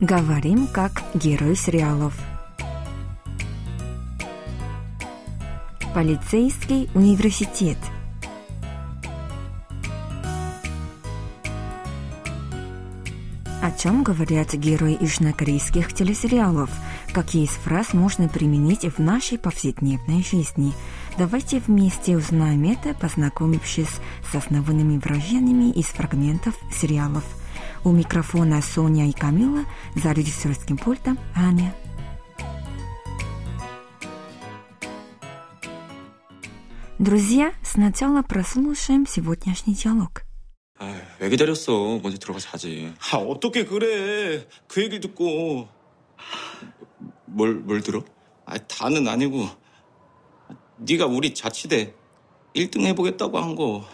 Говорим как герой сериалов. Полицейский университет. О чем говорят герои южнокорейских телесериалов? Какие из фраз можно применить в нашей повседневной жизни? Давайте вместе узнаем это, познакомившись с основными выражениями из фрагментов сериалов. У микрофона Соня и Камила, за режиссерским пультом Аня. Друзья, сначала прослушаем сегодняшний диалог. 아, 왜 기다렸어? 먼저 들어가 자지. 아, 어떻게 그래. 그 얘기를 듣고. 뭘, 뭘 들어? 아, 다는 아니고. 네가 우리 자치대 1등 해보겠다고 한 거.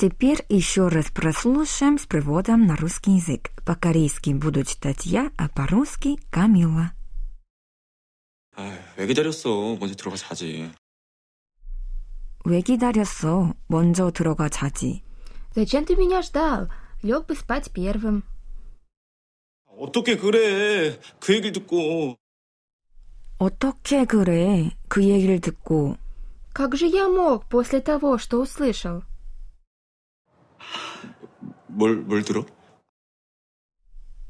Теперь еще раз прослушаем с переводом на русский язык. По-корейски буду читать я, а по-русски Камила. 아, 왜 기다렸어? 먼저 들어가 자지. 왜 기다렸어? 먼저 들어가 자지. Зачем ты меня ждал? Лег бы спать первым. 어떻게 그래. 그 얘기를 듣고. 어떻게 그래? 그 얘기를 듣고 Как же я мог после того, что услышал? 뭘, 뭘 들어?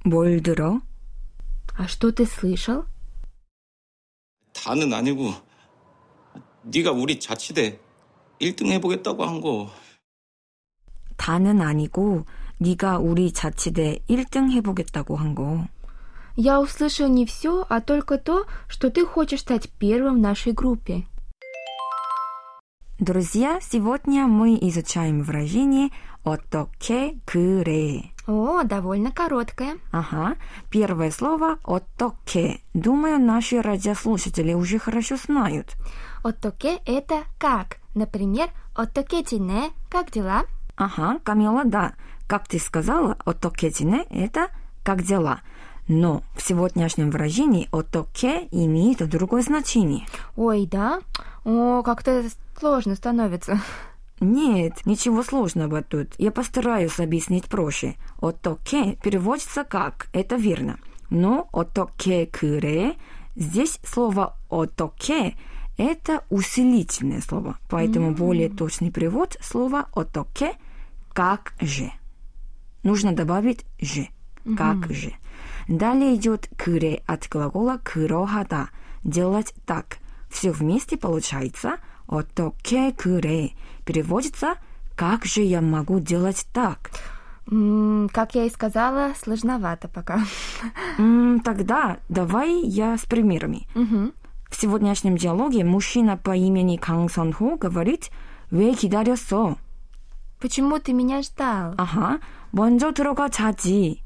뭘 들어? А что ты слышал? 다는 아니고. 네가 우리 자치대 1등 해보겠다고 한 거. 다는 아니고 네가 우리 자치대 1등 해보겠다고 한 거. Я услышал не все, а только то, что ты хочешь стать первым в нашей группе. Друзья, сегодня мы изучаем выражение «отоке кыре». О, довольно короткое. Ага. Первое слово «отоке». Думаю, наши радиослушатели уже хорошо знают. «Отоке» — это «как». Например, «отокетине» — «как дела?» Ага, Камила, да. Как ты сказала, «отокетине» — это «как дела». Но в сегодняшнем выражении «отоке» имеет другое значение. Ой, да? О, как-то сложно становится. Нет, ничего сложного тут. Я постараюсь объяснить проще. «Отоке» переводится как «это верно». Но «отоке кыре» здесь слово «отоке» – это усилительное слово. Поэтому mm-hmm. более точный перевод слова «отоке» – «как же». Нужно добавить «же», «как mm-hmm. же». Далее идет куре от глагола курохада – делать так. Все вместе получается отоке куре. Переводится «Как же я могу делать так?» М как я и сказала, сложновато пока. М тогда давай я с примерами. Угу. В сегодняшнем диалоге мужчина по имени Канг Сон Хо говорит «왜 기다렸어?» Почему ты меня ждал? Ага. 먼저 들어가 자지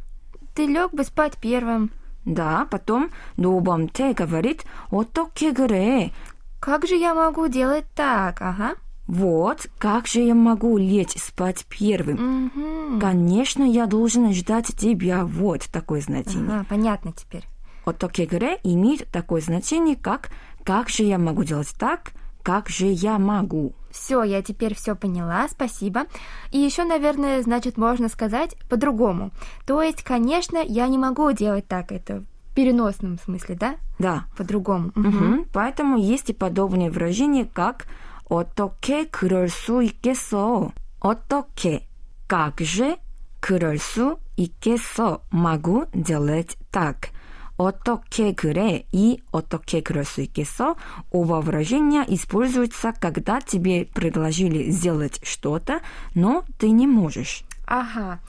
Ты лег бы спать первым. Да, потом 노범태 говорит «어떻게 그래?» Как же я могу делать так? Ага. Вот, как же я могу лечь спать первым? Мгм. Конечно, я должен ждать тебя. Вот такое значение. Ага, понятно теперь. «어떻게 그래?» имеет такое значение, как «как же я могу делать так?» «как же я могу?» Все, я теперь все поняла, спасибо. И еще, наверное, значит, можно сказать по-другому. То есть, конечно, я не могу делать так, это в переносном смысле, да? Да. По-другому. Мгм. Мгм. Поэтому есть и подобные выражения, как «어떻게 그럴 수 있겠어?» «어떻게?» «как же?» «그럴 수 있겠어?» «могу делать так?» « 어떻게 그래?» и «어떻게 그럴 수 있겠어?» Оба выражения используются, когда тебе предложили сделать что-то, но ты не можешь. Ага.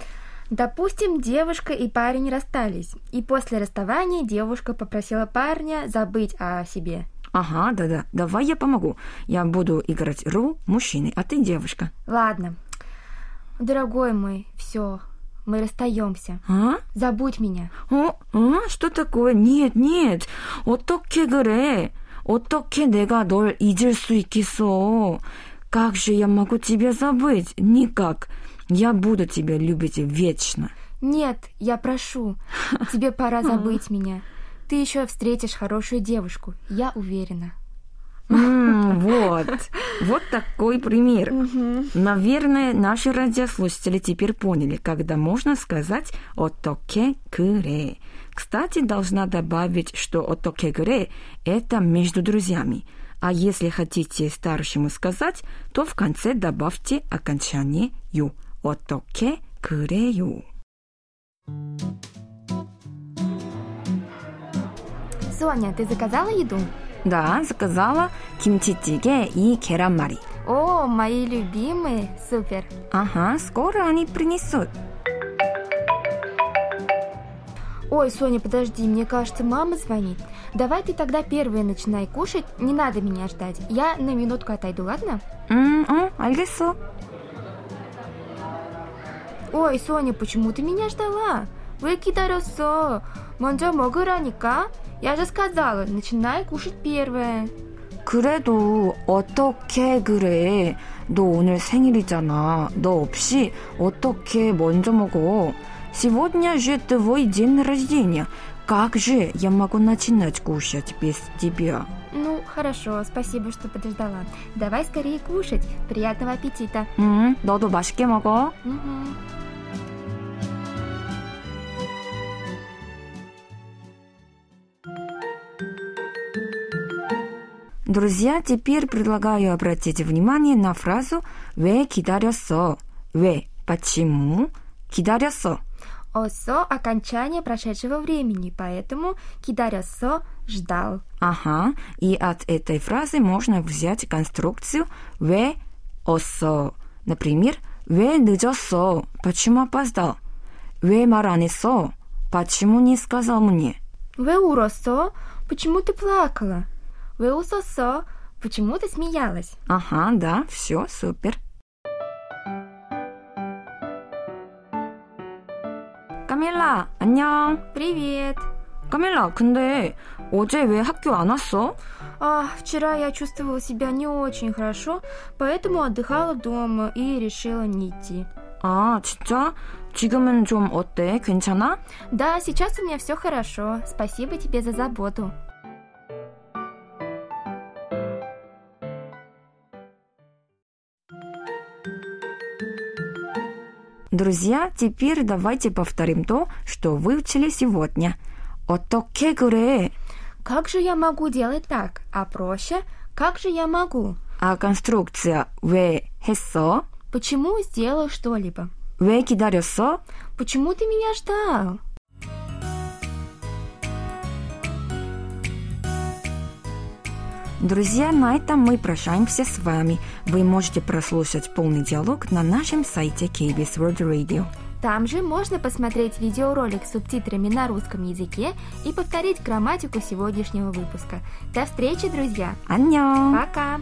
Допустим, девушка и парень расстались, и после расставания девушка попросила парня забыть о себе. Ага, да-да, давай я помогу. Я буду играть роль мужчины, а ты девушка. Ладно. Дорогой мой, все, мы расстаемся. А? Забудь меня. 어? 어? Что такое? Нет, нет. 어떻게 그래? 어떻게 내가 널 잊을 수 있겠어? Как же я могу тебя забыть? Никак. Я буду тебя любить вечно. Нет, я прошу, тебе пора забыть меня. Ты еще встретишь хорошую девушку, я уверена. Вот, вот такой пример. Наверное, наши радиослушатели теперь поняли, когда можно сказать «отоке кыре». Кстати, должна добавить, что «отоке кыре» – это между друзьями. А если хотите старшему сказать, то в конце добавьте окончание «ю». «Отоке кырею». Соня, ты заказала еду? Да, заказала кимчи-тиге и керамари. О, мои любимые, супер. Ага, скоро они принесут. Ой, Соня, подожди, мне кажется, мама звонит. Давай ты тогда первая начинай кушать, не надо меня ждать. Я на минутку отойду, ладно? Ммм, альгесо. Ой, Соня, почему ты меня ждала? Вы кидаросо. 먼저 먹으라니까. Я же сказала, начинай кушать первая. 그래도 어떻게 그래? 너 오늘 생일이잖아. 너 없이 어떻게 먼저 먹어? Сегодня же твой день рождения. Как же я могу начинать кушать без тебя? Ну, хорошо, спасибо, что подождала. Давай скорее кушать. Приятного аппетита. 응, 너도 맛있게 먹어. Мгм. Друзья, теперь предлагаю обратить внимание на фразу «왜 기다렸어?» «왜?» «Почему?» «기다렸어?» Осо – окончание прошедшего времени, поэтому кидарёсо – ждал. Ага, и от этой фразы можно взять конструкцию «왜 왔어?» Например, «왜 늦었어?» «Почему опоздал?» «왜 말 안 했어?» «Почему не сказал мне?» Вы уросо? Почему ты плакала? Вы усосо? Почему ты смеялась? Ага, да, все, супер. 까밀라, 안녕. Привет! 까밀라, 근데 어제 왜 학교 안 왔어? А, вчера я чувствовала себя не очень хорошо, поэтому отдыхала дома и решила не идти. 아, 진짜? 지금은 좀 어때? 괜찮아? Да, сейчас у меня все хорошо. Спасибо тебе за заботу. Друзья, теперь давайте повторим то, что выучили сегодня. 어떻게 그래? Как же я могу делать так? А проще, как же я могу? А конструкция 왜 했어? Почему сделал что-либо? 왜 기다렸어? Почему ты меня ждал? Друзья, на этом мы прощаемся с вами. Вы можете прослушать полный диалог на нашем сайте KBS World Radio. Там же можно посмотреть видеоролик с субтитрами на русском языке и повторить грамматику сегодняшнего выпуска. До встречи, друзья! 안녕! Пока!